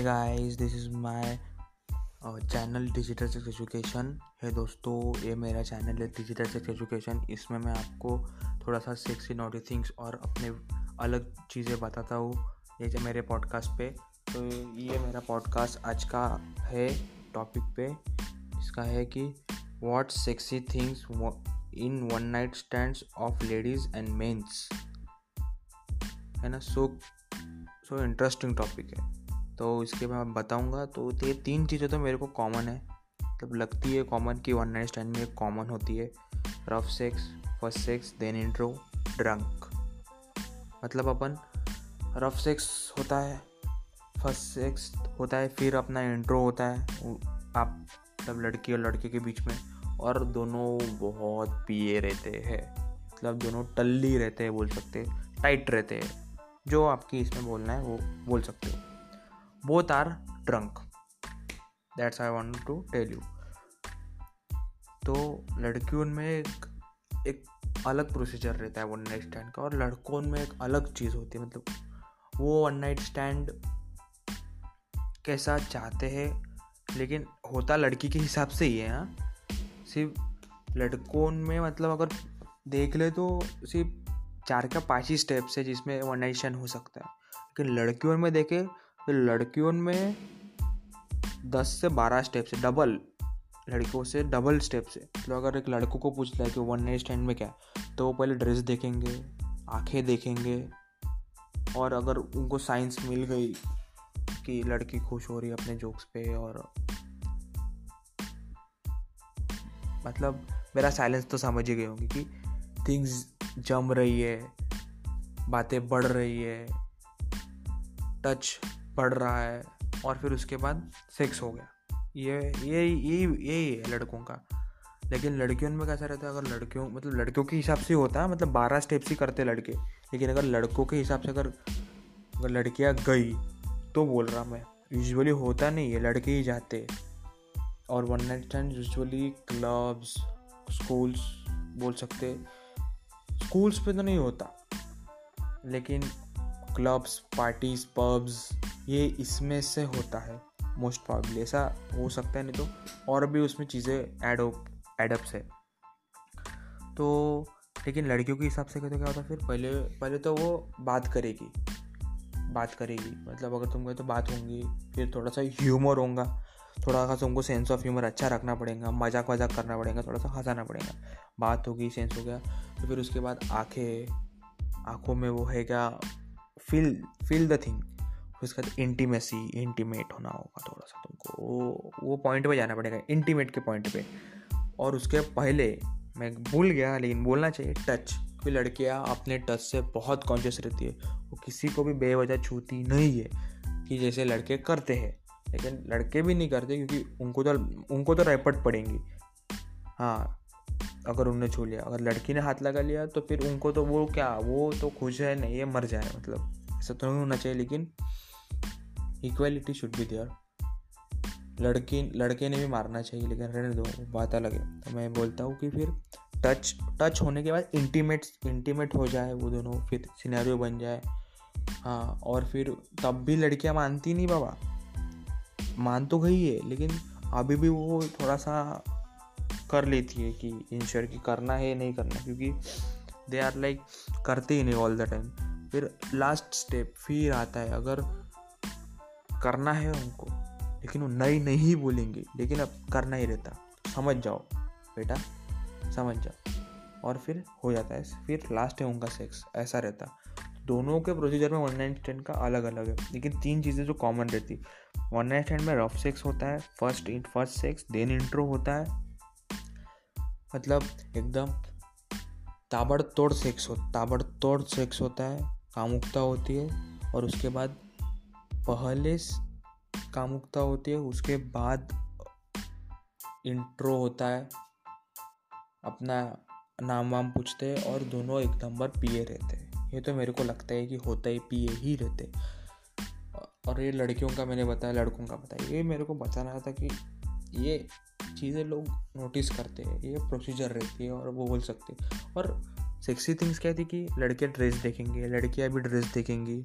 Hey guys this is my channel digital sex education है दोस्तों, ये मेरा चैनल है डिजिटल सेक्स एजुकेशन इसमें मैं आपको थोड़ा सा सेक्सी नॉटी थिंग्स और अपने अलग चीज़ें बताता हूँ। ये जो मेरे पॉडकास्ट पे। तो ये मेरा पॉडकास्ट आज का है टॉपिक पे। इसका है कि what sexy things in one night stand of ladies and mens है ना? सो सो इंटरेस्टिंग टॉपिक है। तो इसके मैं बताऊँगा। तो ये तीन चीज़ें तो मेरे को कॉमन है। मतलब लगती है कॉमन कि वन नाइट स्टैंड में कॉमन होती है। Rough sex first sex then intro drunk मतलब अपन रफ सेक्स होता है फ़र्स्ट सेक्स होता है, फिर अपना इंट्रो होता है आप मतलब लड़की और लड़के के बीच में। और दोनों बहुत पिए रहते हैं। मतलब दोनों टल्ली रहते हैं बोल सकते टाइट रहते हैं। जो आपकी इसमें बोलना है, वो बोल सकते हो। Both are drunk that's I want to tell you तो लड़कियों में एक एक अलग प्रोसीजर रहता है वन नाइट स्टैंड का और लड़कों में एक अलग चीज़ होती है। मतलब वो वन नाइट स्टैंड कैसा चाहते हैं, लेकिन होता लड़की के हिसाब से ही है हाँ। सिर्फ़ लड़कों में मतलब अगर देख ले तो सिर्फ़ चार का पाँच ही स्टेप्स है जिसमें वन नाइट स्टैंड हो सकता है। लेकिन लड़कियों में देखे तो लड़कियों में दस से बारह स्टेप्स है डबल लड़कों से डबल स्टेप्स है मतलब अगर एक लड़कों को पूछता है कि वन नाइट स्टैंड में क्या है तो वो पहले ड्रेस देखेंगे, आँखें देखेंगे। और अगर उनको साइंस मिल गई कि लड़की खुश हो रही है अपने जोक्स पे और मतलब मेरा साइलेंस तो समझ ही गए होंगे कि थिंग्स जम रही है, बातें बढ़ रही है टच बढ़ रहा है और फिर उसके बाद सेक्स हो गया। ये ये ये यही है लड़कों का। लेकिन लड़कियों में कैसा रहता है, अगर लड़कियों मतलब लड़कियों के हिसाब से होता है मतलब बारह स्टेप्स ही करते लड़के। लेकिन अगर लड़कों के हिसाब से अगर अगर लड़कियाँ गई तो बोल रहा मैं यूजुअली होता नहीं है, लड़के ही जाते। और one night stand usually clubs schools बोल सकते। स्कूल्स पे तो नहीं होता। लेकिन क्लब्स पार्टीज़ पब्स ये इसमें से होता है मोस्ट प्रॉब्ली ऐसा हो सकता है, नहीं तो और भी उसमें चीज़ें एड एडअप्स है। तो लेकिन लड़कियों के हिसाब से कहते क्या होता है, फिर पहले पहले तो वो बात करेगी बात करेगी मतलब अगर तुम कहे तो बात होंगी, फिर थोड़ा सा ह्यूमर होगा, थोड़ा सा तुमको सेंस ऑफ़ ह्यूमर अच्छा रखना पड़ेगा, मज़ाक वजाक करना पड़ेगा, थोड़ा सा हंसाना पड़ेगा, बात होगी सेंस हो गया तो फिर उसके बाद आँखें, आँखों में वो है क्या फील फील द थिंग फिर उसके बाद इंटीमेसी इंटीमेट होना होगा थोड़ा सा तुमको। वो वो पॉइंट पे जाना पड़ेगा इंटीमेट के पॉइंट पे। और उसके पहले, मैं भूल गया, लेकिन बोलना चाहिए टच क्योंकि लड़कियाँ अपने टच से बहुत कॉन्शियस रहती है, वो किसी को भी बेवजह छूती नहीं है कि जैसे लड़के करते हैं। लेकिन लड़के भी नहीं करते क्योंकि उनको तो उनको तो रैपट पड़ेंगी। हाँ अगर उनने छू लिया, अगर लड़की ने हाथ लगा लिया तो फिर उनको तो वो क्या, वो तो खुश है, नहीं है, मर जाए मतलब। ऐसा तो नहीं होना चाहिए, लेकिन इक्वलिटी शुड बी देयर लड़की, लड़के ने भी मारना चाहिए, लेकिन रहने दो बात अलग है। तो मैं बोलता हूँ कि फिर टच टच होने के बाद इंटीमेट इंटीमेट हो जाए वो दोनों, फिर सिनेरियो बन जाए। हाँ और फिर तब भी लड़कियाँ मानती नहीं बाबा। मान तो गई है, लेकिन अभी भी वो थोड़ा सा कर लेती है कि इंश्योर की करना है नहीं करना क्योंकि दे आर लाइक करते ही नहीं ऑल द टाइम फिर लास्ट स्टेप फिर आता है। अगर करना है उनको, लेकिन वो नई नहीं बोलेंगे, लेकिन अब करना ही रहता। समझ जाओ, बेटा, समझ जाओ। और फिर हो जाता है, फिर लास्ट है उनका सेक्स ऐसा रहता। दोनों के प्रोसीजर में वन नाइट स्टैंड का अलग अलग है, लेकिन तीन चीज़ें जो कॉमन रहती। वन नाइट स्टैंड में रफ सेक्स होता है first in first sex then intro होता है। मतलब एकदम ताबड़तोड़ सेक्स हो, ताबड़तोड़ सेक्स होता है, कामुकता होती है, और उसके बाद पहले कामुकता होती है, उसके बाद इंट्रो होता है। अपना नाम वाम पूछते हैं और दोनों एक नंबर पिए रहते हैं। ये तो मेरे को लगता है कि होता ही, पिए ही रहते और ये लड़कियों का मैंने बताया, लड़कों का बताया। ये मेरे को बताना था कि ये चीज़ें लोग नोटिस करते हैं, ये प्रोसीजर रहती है और वो बोल सकते और सेक्सी थिंग्स क्या थी कि लड़के ड्रेस देखेंगे, लड़कियाँ भी ड्रेस देखेंगी।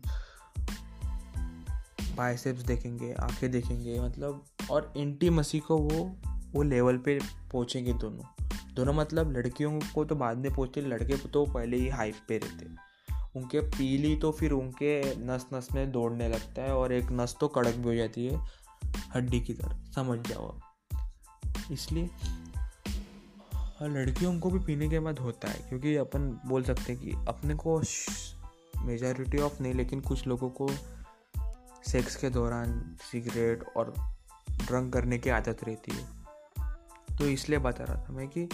बाइसेप्स देखेंगे, आँखें देखेंगे मतलब और इंटीमसी को वो वो लेवल पे पहुँचेंगे दोनों। दोनों मतलब लड़कियों को तो बाद में पहुँचते लड़के तो पहले ही हाइप पे रहते। उनके पीली तो फिर उनके नस नस में दौड़ने लगता है और एक नस तो कड़क भी हो जाती है, हड्डी की तरह, समझ जाओ आप। इसलिए लड़कियों को भी पीने के बाद होता है, क्योंकि अपन बोल सकते हैं कि अपने को मेजॉरिटी ऑफ़ नहीं, लेकिन कुछ लोगों को सेक्स के दौरान सिगरेट और ड्रंक करने की आदत रहती है। तो इसलिए बता रहा था मैं कि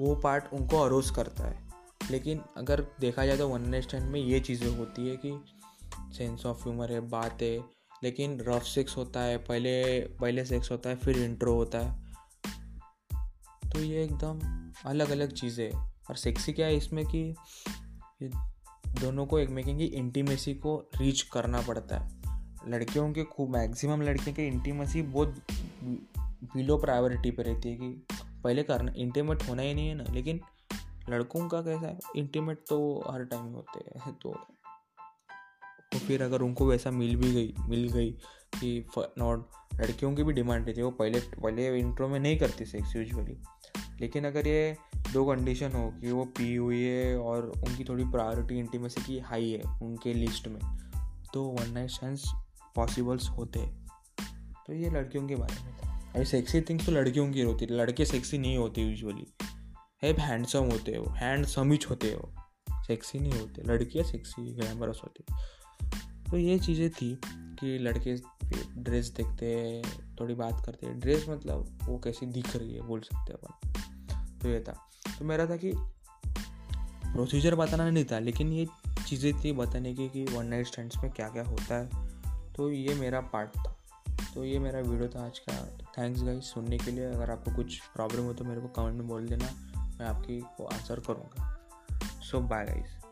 वो पार्ट उनको अरोज करता है। लेकिन अगर देखा जाए तो वन नाइट स्टैंड में ये चीज़ें होती है कि सेंस ऑफ़ ह्यूमर है, बात है। लेकिन रफ सेक्स होता है, पहले पहले सेक्स होता है, फिर इंट्रो होता है। तो ये एकदम अलग अलग चीज़ें और सेक्सी क्या है इसमें कि दोनों को एक मेकिंग की इंटीमेसी को रीच करना पड़ता है। लड़कियों के खूब मैक्सिमम लड़कियों की इंटीमेसी बहुत बिलो प्रायोरिटी पे रहती है कि पहले करना इंटीमेट होना ही नहीं है ना। लेकिन लड़कों का कैसा है इंटीमेट तो हर टाइम होते हैं। तो तो फिर अगर उनको वैसा मिल भी गई, मिल गई कि नॉट लड़कियों की भी डिमांड रहती है। वो पहले पहले इंट्रो में नहीं करती सेक्स यूजुअली लेकिन अगर ये दो कंडीशन हो कि वो पी हुई है और उनकी थोड़ी प्रायोरिटी इंटीमेसी की हाई है उनके लिस्ट में तो वन नाइट स्टैंड्स पॉसिबल्स होते तो ये लड़कियों के बारे में था। अभी सेक्सी थिंग्स तो लड़कियों की होती है लड़के सेक्सी नहीं होते यूजुअली है हैंडसम होते हो। हैंडसम ही होते हो। सेक्सी नहीं होते। लड़कियाँ सेक्सी ग्लैमरस होती तो ये चीज़ें थी कि लड़के ड्रेस देखते थोड़ी बात करते ड्रेस मतलब वो कैसी दिख रही है, बोल सकते अपन। तो ये था। तो मेरा था कि प्रोसीजर बताना नहीं था, लेकिन ये चीज़ें थी बताने की कि वन नाइट स्टैंड्स में क्या क्या होता है। तो ये मेरा पार्ट था। तो ये मेरा वीडियो था आज का। थैंक्स गाइस सुनने के लिए। अगर आपको कुछ प्रॉब्लम हो तो मेरे को कमेंट में बोल देना। मैं आपकी को आंसर करूँगा। सो बाय गाइस